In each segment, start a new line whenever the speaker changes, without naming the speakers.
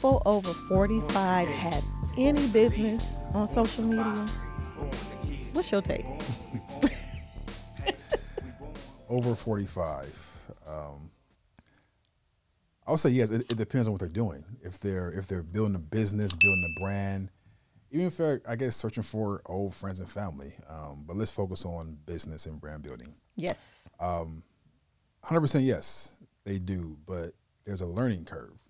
people over 45 have any business on social media? What's your take?
over 45 um, i would say yes it, it, depends on what they're doing if they're if they're building a business building a brand even if they're i guess searching for old friends and family um, but let's focus on business and brand building
yes
um, 100% yes they do but there's a learning curve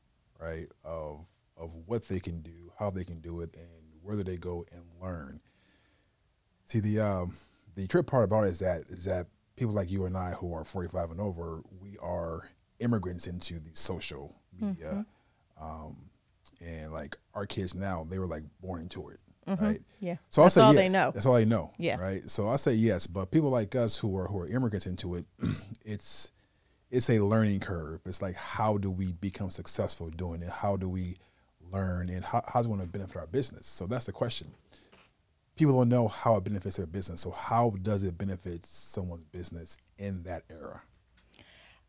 right of of what they can do how they can do it and where do they go and learn see the um, the trip part about it is that is that people like you and I who are 45 and over, we are immigrants into the social media. Mm-hmm. Um, and like our kids now, they were like born into it. Mm-hmm. Right.
Yeah.
So
that's
I'll say
all they know.
That's all they know.
Yeah.
Right. So I say yes, but people like us who are who are immigrants into it, it's it's a learning curve. It's like how do we become successful doing it? How do we learn and how, how's it going to benefit our business? So that's the question people don't know how it benefits their business. So how does it benefit someone's business in that era?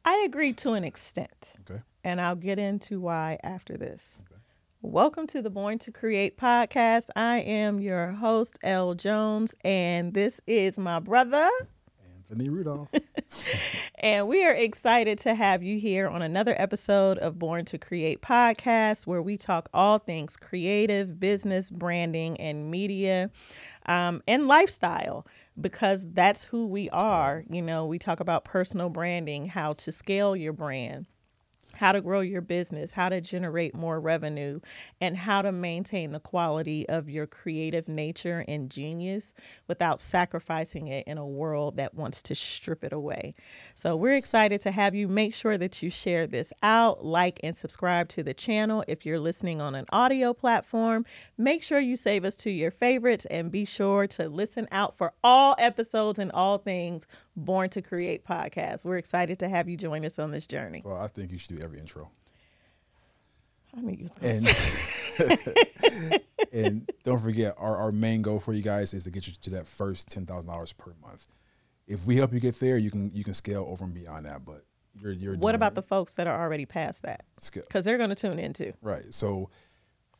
I agree to an extent.
Okay.
And I'll get into why after this. Okay. Welcome to the Born to Create podcast. I am your host, Elle Jones, and this is my brother,
Anthony Rudolph.
and we are excited to have you here on another episode of Born to Create podcast, where we talk all things creative, business, branding, and media, um, and lifestyle because that's who we are. You know, we talk about personal branding, how to scale your brand how to grow your business, how to generate more revenue, and how to maintain the quality of your creative nature and genius without sacrificing it in a world that wants to strip it away. So, we're excited to have you. Make sure that you share this out, like, and subscribe to the channel. If you're listening on an audio platform, make sure you save us to your favorites and be sure to listen out for all episodes and all things Born to Create podcast. We're excited to have you join us on this journey.
So I think you should do every intro.
I mean, you
and, and don't forget, our, our main goal for you guys is to get you to that first ten thousand dollars per month. If we help you get there, you can you can scale over and beyond that. But you're you're.
What about the folks that are already past that? Because they're going to tune in too.
Right. So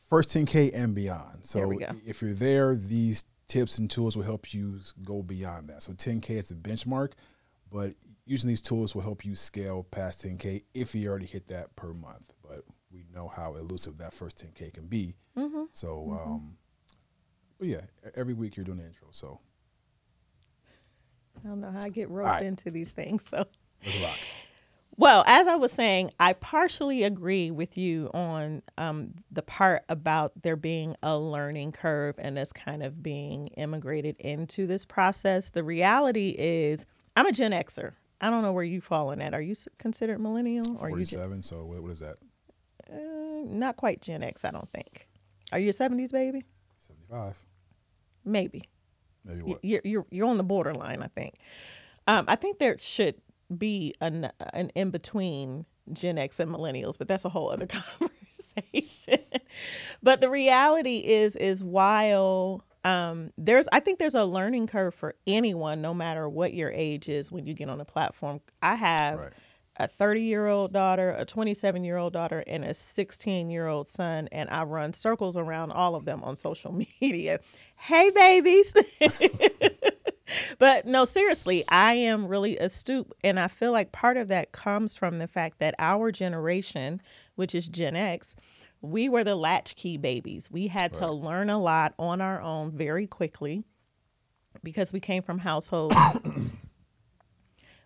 first 10k and beyond. So if you're there, these tips and tools will help you go beyond that. So 10K is the benchmark, but using these tools will help you scale past 10K if you already hit that per month. But we know how elusive that first 10K can be. Mm-hmm. So, mm-hmm. um, but yeah, every week you're doing the intro. So
I don't know how I get roped right. into these things. So. Well, as I was saying, I partially agree with you on um, the part about there being a learning curve and us kind of being immigrated into this process. The reality is, I'm a Gen Xer. I don't know where you fall in at. Are you considered millennial?
Or 47, you, so what, what is that?
Uh, not quite Gen X, I don't think. Are you a 70s baby?
75.
Maybe.
Maybe what?
You're, you're, you're on the borderline, I think. Um, I think there should be an an in between Gen X and millennials, but that's a whole other conversation. but the reality is is while um, there's I think there's a learning curve for anyone, no matter what your age is, when you get on a platform. I have right. a 30 year old daughter, a 27 year old daughter, and a 16 year old son, and I run circles around all of them on social media. Hey, babies. but no, seriously, I am really astute. And I feel like part of that comes from the fact that our generation, which is Gen X, we were the latchkey babies. We had right. to learn a lot on our own very quickly because we came from households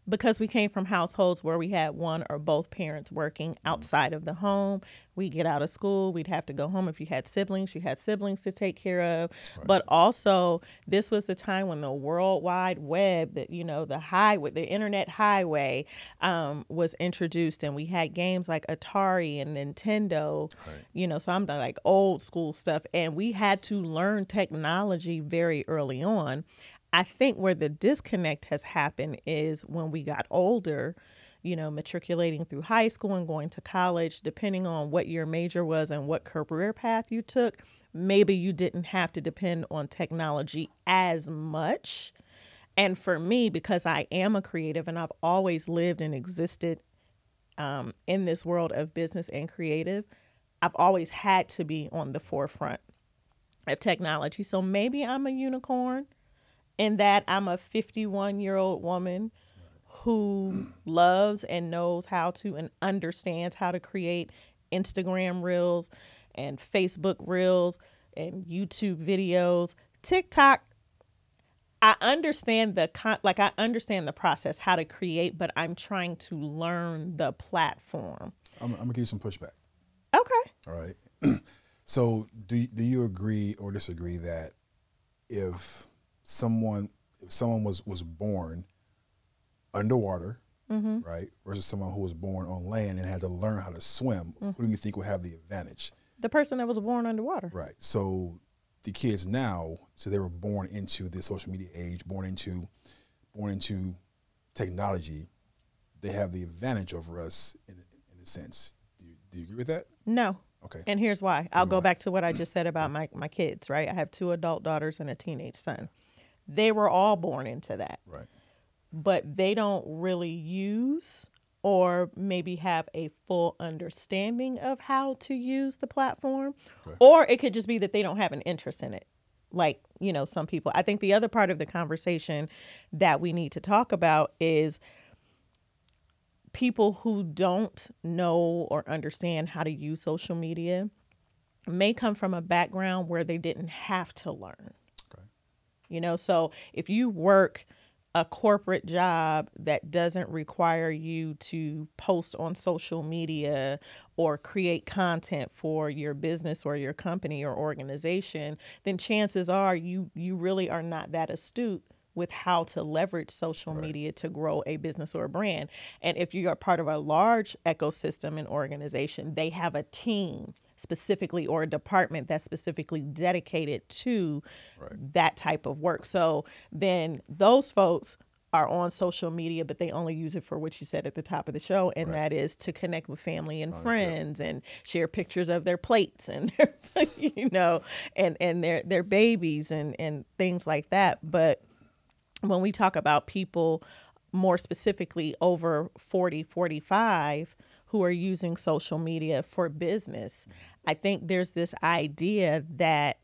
because we came from households where we had one or both parents working outside of the home we get out of school we'd have to go home if you had siblings you had siblings to take care of right. but also this was the time when the world wide web that you know the highway the internet highway um, was introduced and we had games like atari and nintendo right. you know so i'm like old school stuff and we had to learn technology very early on I think where the disconnect has happened is when we got older, you know, matriculating through high school and going to college, depending on what your major was and what career path you took, maybe you didn't have to depend on technology as much. And for me, because I am a creative and I've always lived and existed um, in this world of business and creative, I've always had to be on the forefront of technology. So maybe I'm a unicorn in that I'm a 51 year old woman who loves and knows how to and understands how to create Instagram reels and Facebook reels and YouTube videos, TikTok. I understand the con- like I understand the process how to create, but I'm trying to learn the platform.
I'm, I'm gonna give you some pushback.
Okay.
All right. so do do you agree or disagree that if someone if someone was was born underwater,
Mm-hmm.
right, versus someone who was born on land and had to learn how to swim,
Mm-hmm.
who do you think would have the advantage?
The person that was born underwater.
Right. So the kids now, so they were born into the social media age, born into born into technology. They have the advantage over us in in a sense. Do you, do you agree with that?
No.
Okay.
And here's why. I'll go back to what I just said about my, my kids, right? I have two adult daughters and a teenage son. They were all born into that,
Right.
but they don't really use or maybe have a full understanding of how to use the platform.
Okay.
Or it could just be that they don't have an interest in it. Like, you know, some people. I think the other part of the conversation that we need to talk about is people who don't know or understand how to use social media may come from a background where they didn't have to learn. You know, so if you work a corporate job that doesn't require you to post on social media or create content for your business or your company or organization, then chances are you you really are not that astute with how to leverage social media to grow a business or a brand. And if you are part of a large ecosystem and organization, they have a team specifically or a department that's specifically dedicated to that type of work. So then those folks are on social media, but they only use it for what you said at the top of the show, and that is to connect with family and oh, friends and share pictures of their plates and their, you know, and and their their babies and and things like that. But when we talk about people more specifically over 40 45 who are using social media for business i think there's this idea that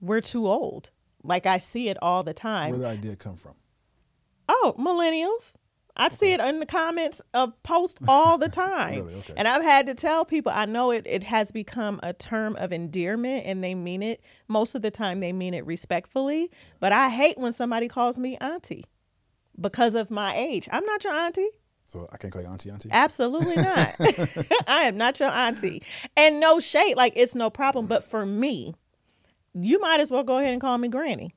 we're too old. Like i see it all the time.
Where did the idea come from?
oh millennials. I see it in the comments uh, of posts all the time.
Really? Okay.
and i've had to tell people i know it, it has become a term of endearment and they mean it most of the time they mean it respectfully but i hate when somebody calls me auntie because of my age. I'm not your auntie
So I can't call you auntie, auntie.
Absolutely not. I am not your auntie. And no shade, like it's no problem. But for me, you might as well go ahead and call me granny.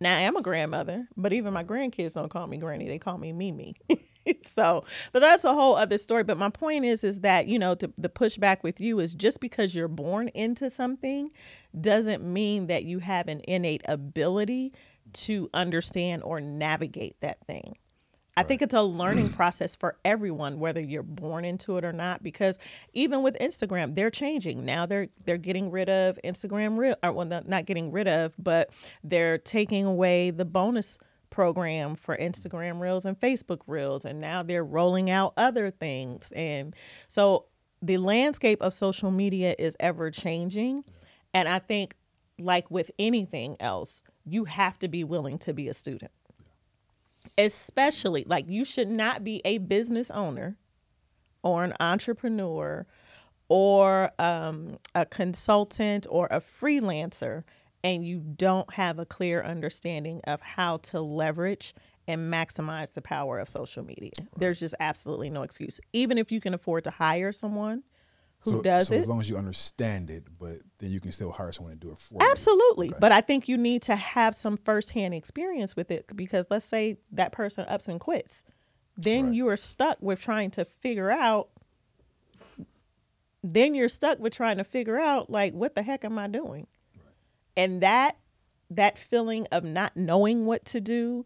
Now I am a grandmother, but even my grandkids don't call me granny. They call me Mimi. so, but that's a whole other story. But my point is, is that, you know, to, the pushback with you is just because you're born into something doesn't mean that you have an innate ability to understand or navigate that thing. I think it's a learning process for everyone, whether you're born into it or not. Because even with Instagram, they're changing now. They're they're getting rid of Instagram real, or well, not not getting rid of, but they're taking away the bonus program for Instagram Reels and Facebook Reels, and now they're rolling out other things. And so the landscape of social media is ever changing, and I think, like with anything else, you have to be willing to be a student especially like you should not be a business owner or an entrepreneur or um, a consultant or a freelancer and you don't have a clear understanding of how to leverage and maximize the power of social media. There's just absolutely no excuse. Even if you can afford to hire someone who
so,
does
so
it
as long as you understand it, but then you can still hire someone to do it for you.
Absolutely. But I think you need to have some firsthand experience with it because let's say that person ups and quits. Then
Right.
you are stuck with trying to figure out then you're stuck with trying to figure out like what the heck am I doing? And that that feeling of not knowing what to do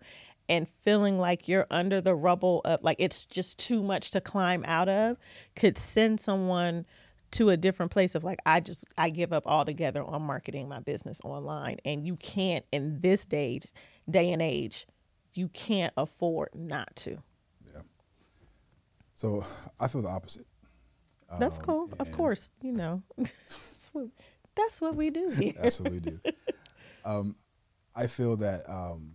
and feeling like you're under the rubble of like it's just too much to climb out of could send someone to a different place of like I just I give up altogether on marketing my business online and you can't in this day day and age you can't afford not to. Yeah.
So I feel the opposite.
That's
Um,
cool. Of course, you know. that's, what, that's what we do here.
That's what we do. um, I feel that um,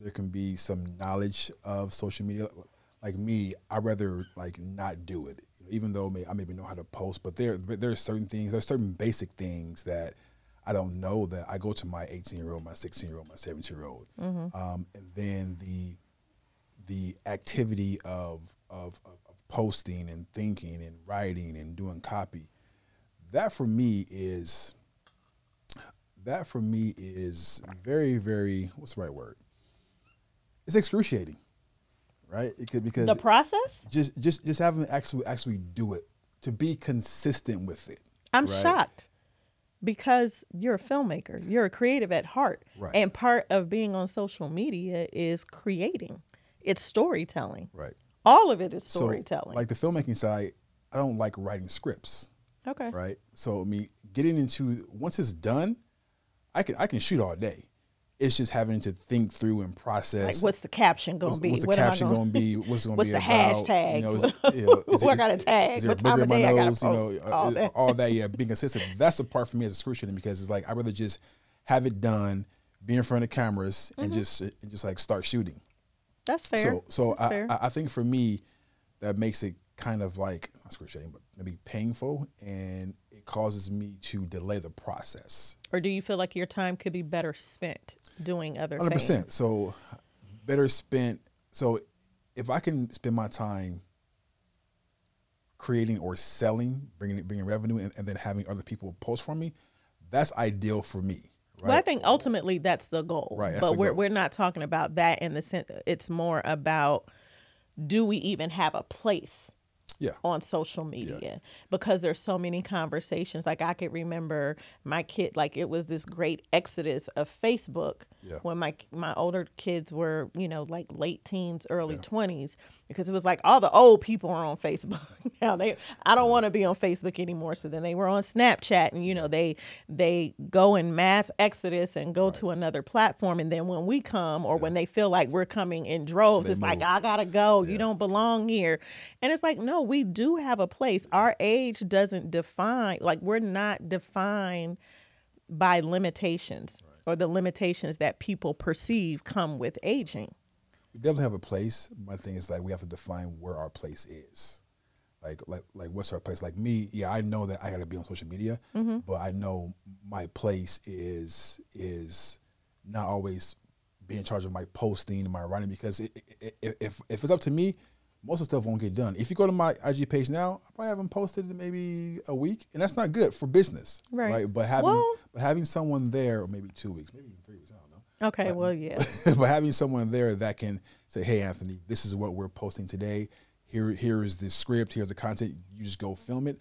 there can be some knowledge of social media. Like me, I rather like not do it, even though may, I maybe know how to post. But there, there are certain things. There are certain basic things that I don't know. That I go to my 18 year old, my 16 year old, my 17 year old, um, and then the the activity of, of of of posting and thinking and writing and doing copy. That for me is that for me is very very what's the right word? It's excruciating, right? It could because
The process?
just just just having to actually actually do it to be consistent with it.
I'm
right?
shocked because you're a filmmaker. You're a creative at heart.
Right.
And part of being on social media is creating. It's storytelling.
Right.
All of it is
So,
storytelling.
like the filmmaking side, I don't like writing scripts.
okay.
right? So I mean, getting into once it's done, I can I can shoot all day. It's just having to think through and process.
Like what's the caption going to be?
what's the
What
caption
gonna-
be? What's going to
What's
be
the
about?
hashtags?
You know, is, you know, is
What kind of tags?
Is
What time of day I
nose? You know, uh,
All
uh,
that.
all that. Yeah, being consistent. That's the part for me is excruciating because it's like I'd rather just have it done, be in front of cameras, and
Mm-hmm.
just and just like start shooting.
That's fair.
So so
That's
I,
fair.
I I think for me, that makes it kind of like not excruciating, but maybe painful, and causes me to delay the process.
or do you feel like your time could be better spent doing other
Hundred
things?
percent. So better spent. So if I can spend my time creating or selling, bringing bringing revenue, and, and then having other people post for me, that's ideal for me. Right.
Well, I think ultimately that's the goal.
Right,
but we're
goal.
we're not talking about that in the sense. It's more about do we even have a place
yeah.
on social media because there's so many conversations like i could remember my kid like it was this great exodus of facebook
Yeah.
when my my older kids were you know like late teens early 20s because it was like all the old people are on facebook now they i don't want to be on facebook anymore so then they were on snapchat and you know they they go in mass exodus and go to another platform and then when we come or when they feel like we're coming in droves
They
it's like. I gotta go. You don't belong here. And it's like, no, we do have a place. Our age doesn't define, like, we're not defined by limitations or the limitations that people perceive come with aging.
we definitely have a place. My thing is like we have to define where our place is. Like like like what's our place? Like me, yeah, I know that I got to be on social media,
Mm-hmm.
but I know my place is is not always being in charge of my posting and my writing because it, it, it, if if it's up to me, most of the stuff won't get done. If you go to my IG page now, I probably haven't posted in maybe a week, and that's not good for business,
Right.
But having
Well-
but having someone there, or maybe two weeks, maybe even three weeks, I don't know
Okay, well, yeah.
but having someone there that can say, "Hey, Anthony, this is what we're posting today. Here, here is the script. Here's the content. You just go film it."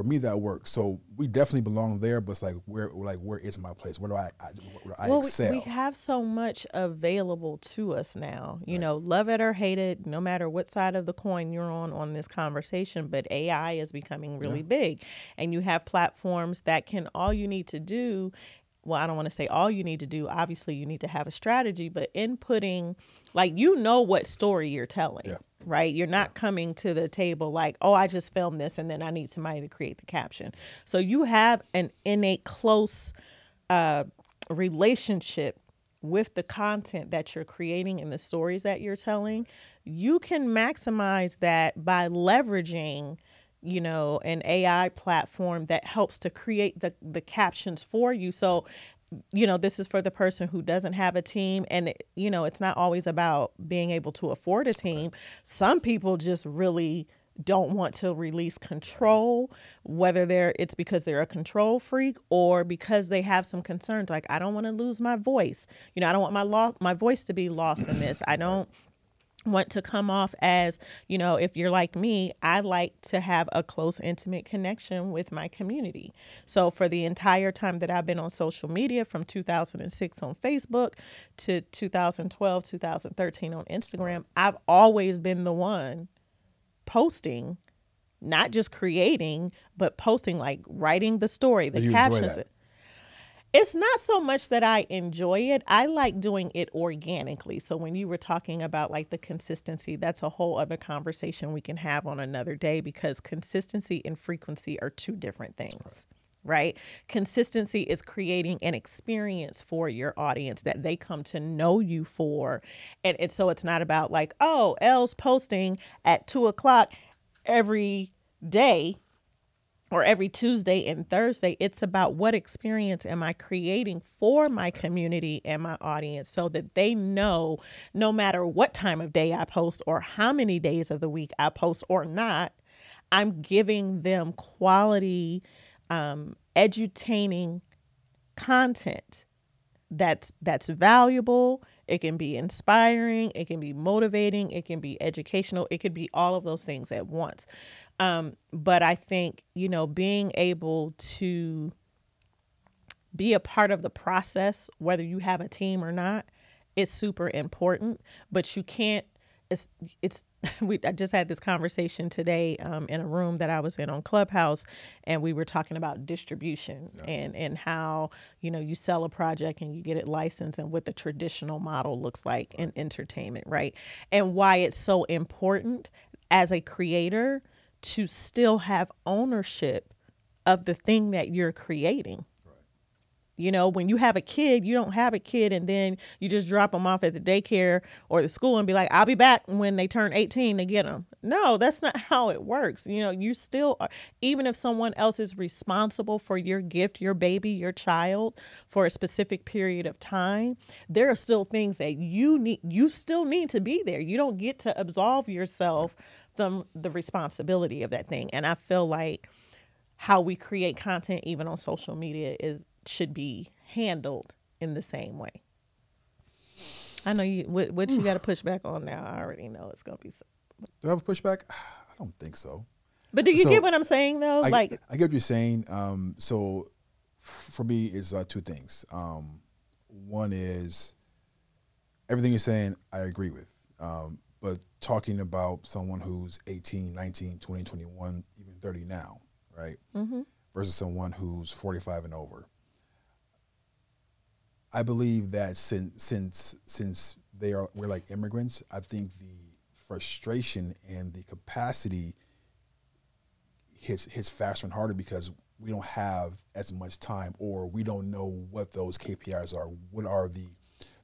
For me, that works. So we definitely belong there. But it's like, where, like, where is my place? Where do I, I, where do I
well,
excel?
we have so much available to us now. You know, love it or hate it, no matter what side of the coin you're on on this conversation, but AI is becoming really big. And you have platforms that can, all you need to do, well, I don't want to say all you need to do. Obviously, you need to have a strategy, but inputting, like, you know what story you're telling.
Yeah.
Right? You're not coming to the table like, oh, I just filmed this and then I need somebody to create the caption. So you have an innate close uh, relationship with the content that you're creating and the stories that you're telling, you can maximize that by leveraging, you know, an AI platform that helps to create the the captions for you. So, you know, this is for the person who doesn't have a team and it, you know, it's not always about being able to afford a team. Some people just really don't want to release control whether they're it's because they're a control freak or because they have some concerns like I don't want to lose my voice. You know, I don't want my lo- my voice to be lost in this. I don't want to come off as, you know, if you're like me, I like to have a close, intimate connection with my community. So for the entire time that I've been on social media from 2006 on Facebook to 2012, 2013 on Instagram, I've always been the one posting, not just creating, but posting like writing the story, the captions. It's not so much that I enjoy it. I like doing it organically. So when you were talking about like the consistency, that's a whole other conversation we can have on another day because consistency and frequency are two different things. Right. Consistency is creating an experience for your audience that they come to know you for. And it's so it's not about like, oh, Elle's posting at two o'clock every day or every Tuesday and Thursday, it's about what experience am I creating for my community and my audience so that they know no matter what time of day I post or how many days of the week I post or not, I'm giving them quality, um, edutaining content that's that's valuable it can be inspiring it can be motivating it can be educational it could be all of those things at once um, but I think, you know, being able to be a part of the process, whether you have a team or not, is super important. But you can't, it's, it's, we, I just had this conversation today um, in a room that I was in on Clubhouse, and we were talking about distribution yeah. and, and how, you know, you sell a project and you get it licensed and what the traditional model looks like right. in entertainment, right? And why it's so important as a creator to still have ownership of the thing that you're creating. You know, when you have a kid, you don't have a kid and then you just drop them off at the daycare or the school and be like, I'll be back when they turn 18 to get them. No, that's not how it works. You know, you still are, even if someone else is responsible for your gift, your baby, your child for a specific period of time, there are still things that you need, you still need to be there. You don't get to absolve yourself from the responsibility of that thing. And I feel like how we create content even on social media is should be handled in the same way. I know you what, what you got to push back on now. I already know it's going to be. So.
Do I have a pushback? I don't think so.
But do you so, get what I'm saying though?
I,
like
I get what you're saying. Um, so for me, it's uh, two things. Um, one is everything you're saying. I agree with. Um, but talking about someone who's 18, 19, 20, 21, even 30 now, right? Mm-hmm. Versus someone who's 45 and over. I believe that since since since they are we're like immigrants, I think the frustration and the capacity hits hits faster and harder because we don't have as much time or we don't know what those KPIs are. What are the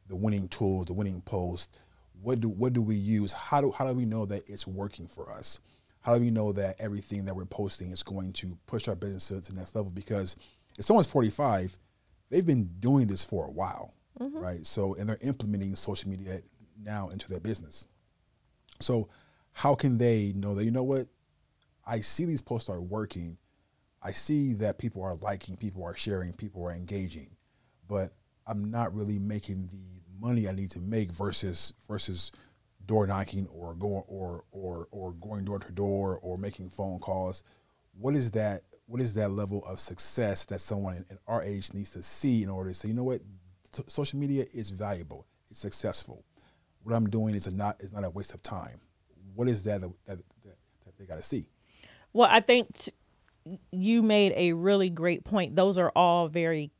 the winning tools, the winning posts, what do what do we use? How do how do we know that it's working for us? How do we know that everything that we're posting is going to push our business to the next level? Because if someone's 45, they've been doing this for a while, mm-hmm. right? So and they're implementing social media now into their business. So how can they know that you know what? I see these posts are working. I see that people are liking, people are sharing, people are engaging, but I'm not really making the money I need to make versus versus door knocking or going or or or going door to door or making phone calls. What is that? What is that level of success that someone in, our age needs to see in order to say, you know what, T- social media is valuable, it's successful. What I'm doing is not is not a waste of time. What is that that, that, that they got to see?
Well, I think t- you made a really great point. Those are all very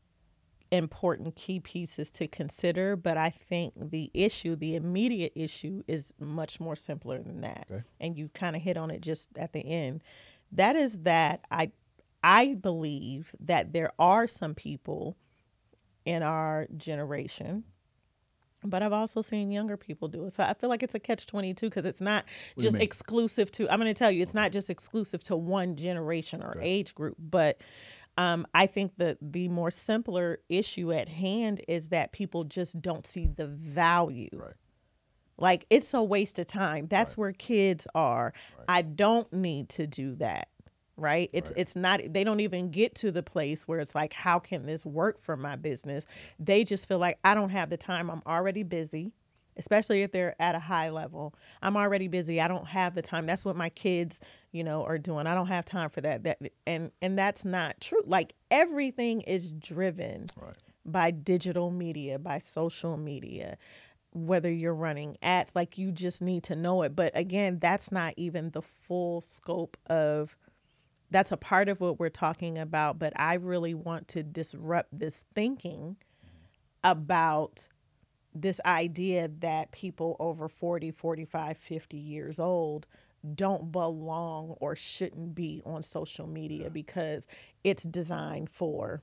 important key pieces to consider, but I think the issue, the immediate issue, is much more simpler than that. Okay. And you kind of hit on it just at the end. That is that I I believe that there are some people in our generation but I've also seen younger people do it. So I feel like it's a catch 22 because it's not what just exclusive to, I'm going to tell you, it's not just exclusive to one generation or okay. age group, but um, I think that the more simpler issue at hand is that people just don't see the value.
Right.
Like it's a waste of time. That's right. where kids are. Right. I don't need to do that. Right? It's right. it's not they don't even get to the place where it's like how can this work for my business? They just feel like I don't have the time. I'm already busy especially if they're at a high level. I'm already busy. I don't have the time. That's what my kids, you know, are doing. I don't have time for that. That and and that's not true. Like everything is driven right. by digital media, by social media. Whether you're running ads, like you just need to know it. But again, that's not even the full scope of that's a part of what we're talking about, but I really want to disrupt this thinking about this idea that people over 40, 45, 50 years old don't belong or shouldn't be on social media because it's designed for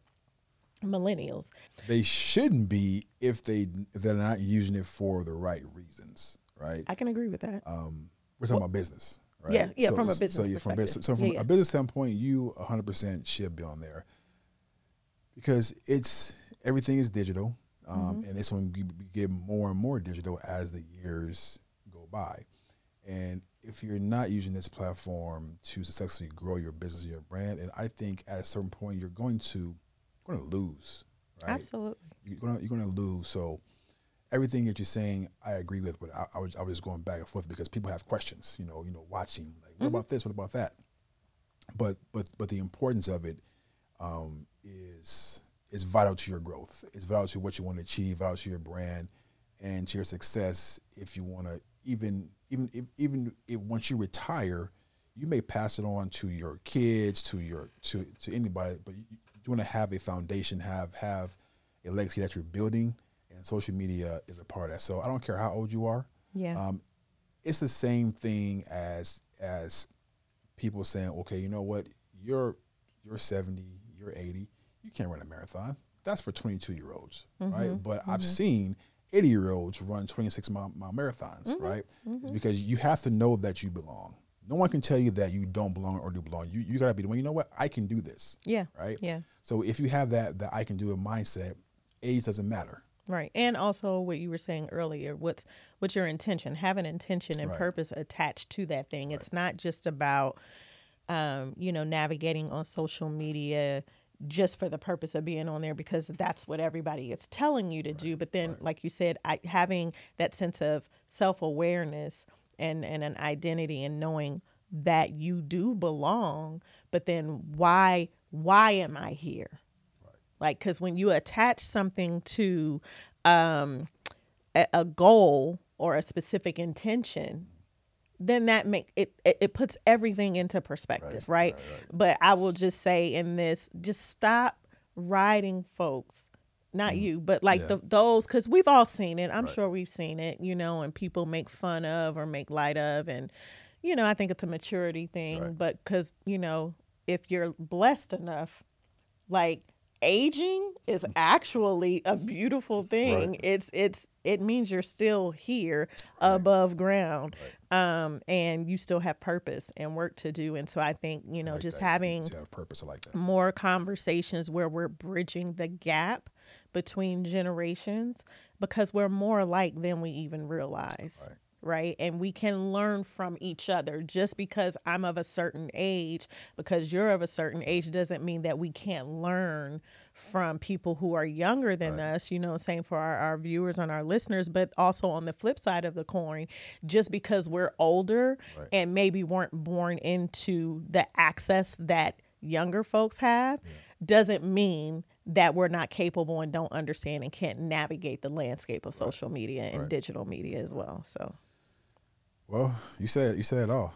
millennials.
They shouldn't be if they if they're not using it for the right reasons, right?
I can agree with that.
Um, we're talking about business, right?
Yeah, yeah,
So-
from a
so
business
yeah, from
perspective.
business, so from
Yeah, yeah.
a business standpoint, you 100% should be on there because it's everything is digital, um,
Mm-hmm.
and it's going to get more and more digital as the years go by. And if you're not using this platform to successfully grow your business, your brand, and I think at a certain point you're going to going to lose, right?
Absolutely.
you're gonna you're gonna lose. So everything that you're saying, I agree with, but I, I was I was just going back and forth because people have questions. You know, you know, watching like, what about this? What about that? But but but the importance of it um, is is vital to your growth. It's vital to what you want to achieve, vital to your brand, and to your success. If you want to even even if, even if once you retire, you may pass it on to your kids, to your to to anybody. But you, you want to have a foundation, have have a legacy that you're building, and social media is a part of that. So I don't care how old you are.
Yeah.
Um, it's the same thing as as people saying, okay, you know what, you're you're 70, you're 80, you can't run a marathon. That's for 22 year olds, mm-hmm. right? But I've mm-hmm. seen 80 year olds run 26 mile, mile marathons, mm-hmm. right? It's because you have to know that you belong. No one can tell you that you don't belong or do belong. You you gotta be the one. You know what? I can do this,
yeah.
right?
Yeah.
So if you have that that I can do it mindset, age doesn't matter.
Right. And also what you were saying earlier, what's what's your intention? Have an intention and
Right.
purpose attached to that thing. It's not just about um, you know, navigating on social media just for the purpose of being on there because that's what everybody is telling you to do. But then, like you said, I, having that sense of self awareness and, and an identity and knowing that you do belong, but then why why am I here? Like, because when you attach something to um, a, a goal or a specific intention, then that make it, it it puts everything into perspective, right, But I will just say in this, just stop riding folks. Not you, but like
Yeah.
the those, because we've all seen it. I'm
Right.
sure we've seen it, you know, and people make fun of or make light of, and you know, I think it's a maturity thing.
Right.
But because you know, if you're blessed enough, like aging is actually a beautiful thing
Right.
it's it's it means you're still here above ground um and you still have purpose and work to do and so i think you know
Like
just
that.
having
You have purpose. I like that.
more conversations where we're bridging the gap between generations because we're more alike than we even realize.
Right.
Right. And we can learn from each other. Just because I'm of a certain age, because you're of a certain age, doesn't mean that we can't learn from people who are younger than us. You know, same for our, our viewers and our listeners, but also on the flip side of the coin, just because we're older
Right.
and maybe weren't born into the access that younger folks have doesn't mean that we're not capable and don't understand and can't navigate the landscape of social media and
Right.
digital media as well. So
Well, you said you said it all.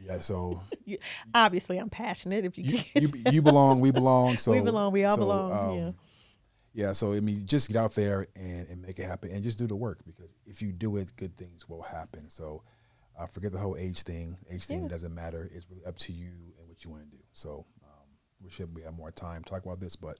Yeah. So
you, obviously I'm passionate if you,
you,
can't.
you you belong. We belong. So
we belong, we all
so,
belong.
um,
yeah.
Yeah, so I mean, just get out there and, and make it happen, and just do the work because if you do it, good things will happen. So, uh, forget the whole age thing. Age thing doesn't matter. It's really up to you and what you want to do. So, um, we should we have more time to talk about this, but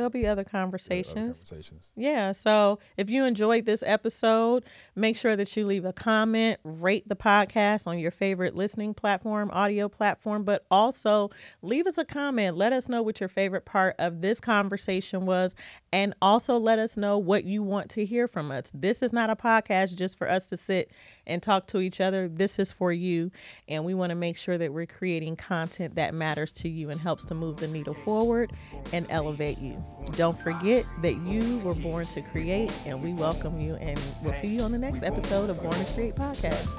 There'll be other
there are other
conversations.
conversations.
Yeah. So if you enjoyed this episode, make sure that you leave a comment, rate the podcast on your favorite listening platform, audio platform, but also leave us a comment. Let us know what your favorite part of this conversation was. And also let us know what you want to hear from us. This is not a podcast just for us to sit and talk to each other. This is for you. And we want to make sure that we're creating content that matters to you and helps to move the needle forward and elevate you. Don't forget that you were born to create, and we welcome you. And we'll see you on the next episode of Born to Create podcast.